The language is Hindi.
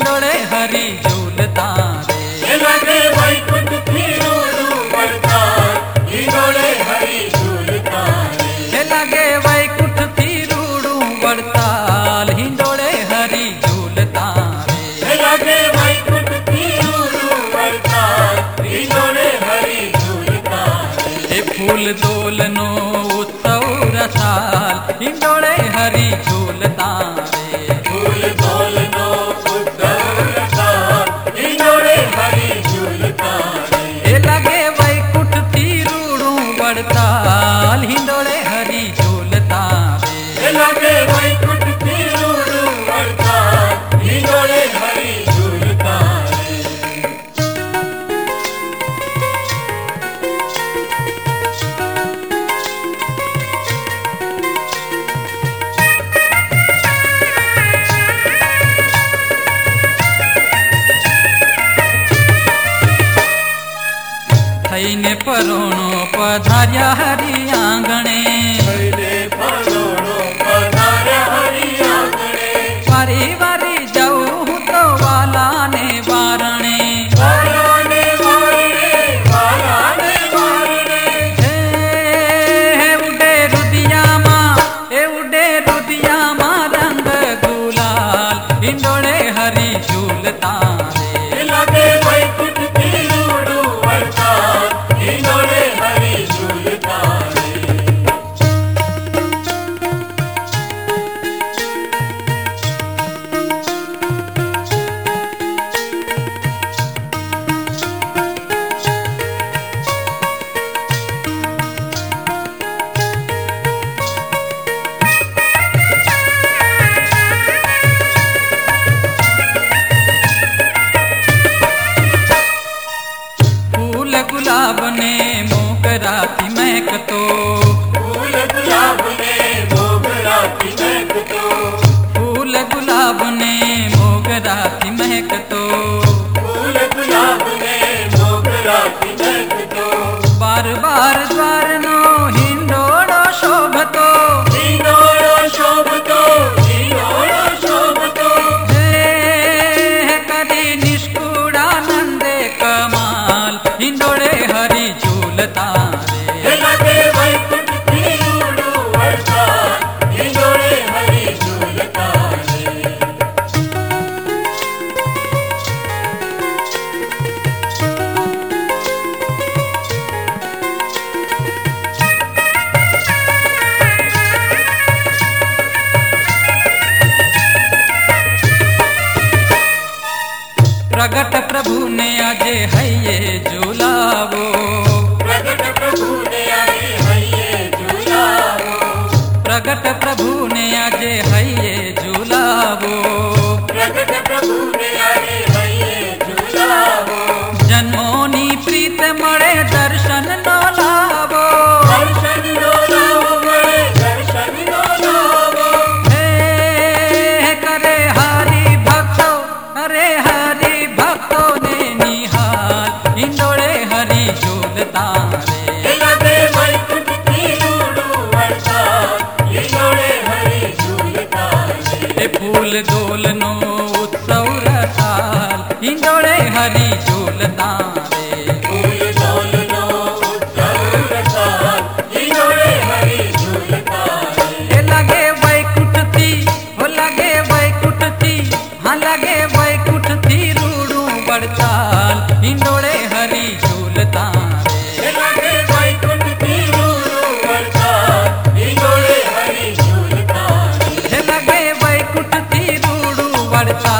हरी झूलता रे लगे वैकुंठ हरी लागे वैकुठ हरी झूलता रे लगे वैकुंठ फिरूडू वरदान हिंडोळे हरी झुलतारे फूल दोलनो उत्सव रसाल हरी झूलता થઈને પરોણો પધાર્યા હરી આંગણે હરિને પરોણો પધાર્યા હરિ આંગણે વારી વારી જાઉં હું તો વાલાને વારણે વારાને વારણે વારાને गुलाब ने मोगरा की महक तो। फूल गुलाब ने मोगरा की महक तो। फूल गुलाब ने मोगरा की महक तो। फूल गुलाब ने मोगरा की महक तो। बार बार प्रगट प्रभु ने आज है ये झूलावो। प्रगट प्रभु ने आज है ये झूलावो। प्रगट प्रभु ने आज है रे फूल डोलनो उत्सव रसाल। इंदोड़े हरी झूलता रे பாடுச்சா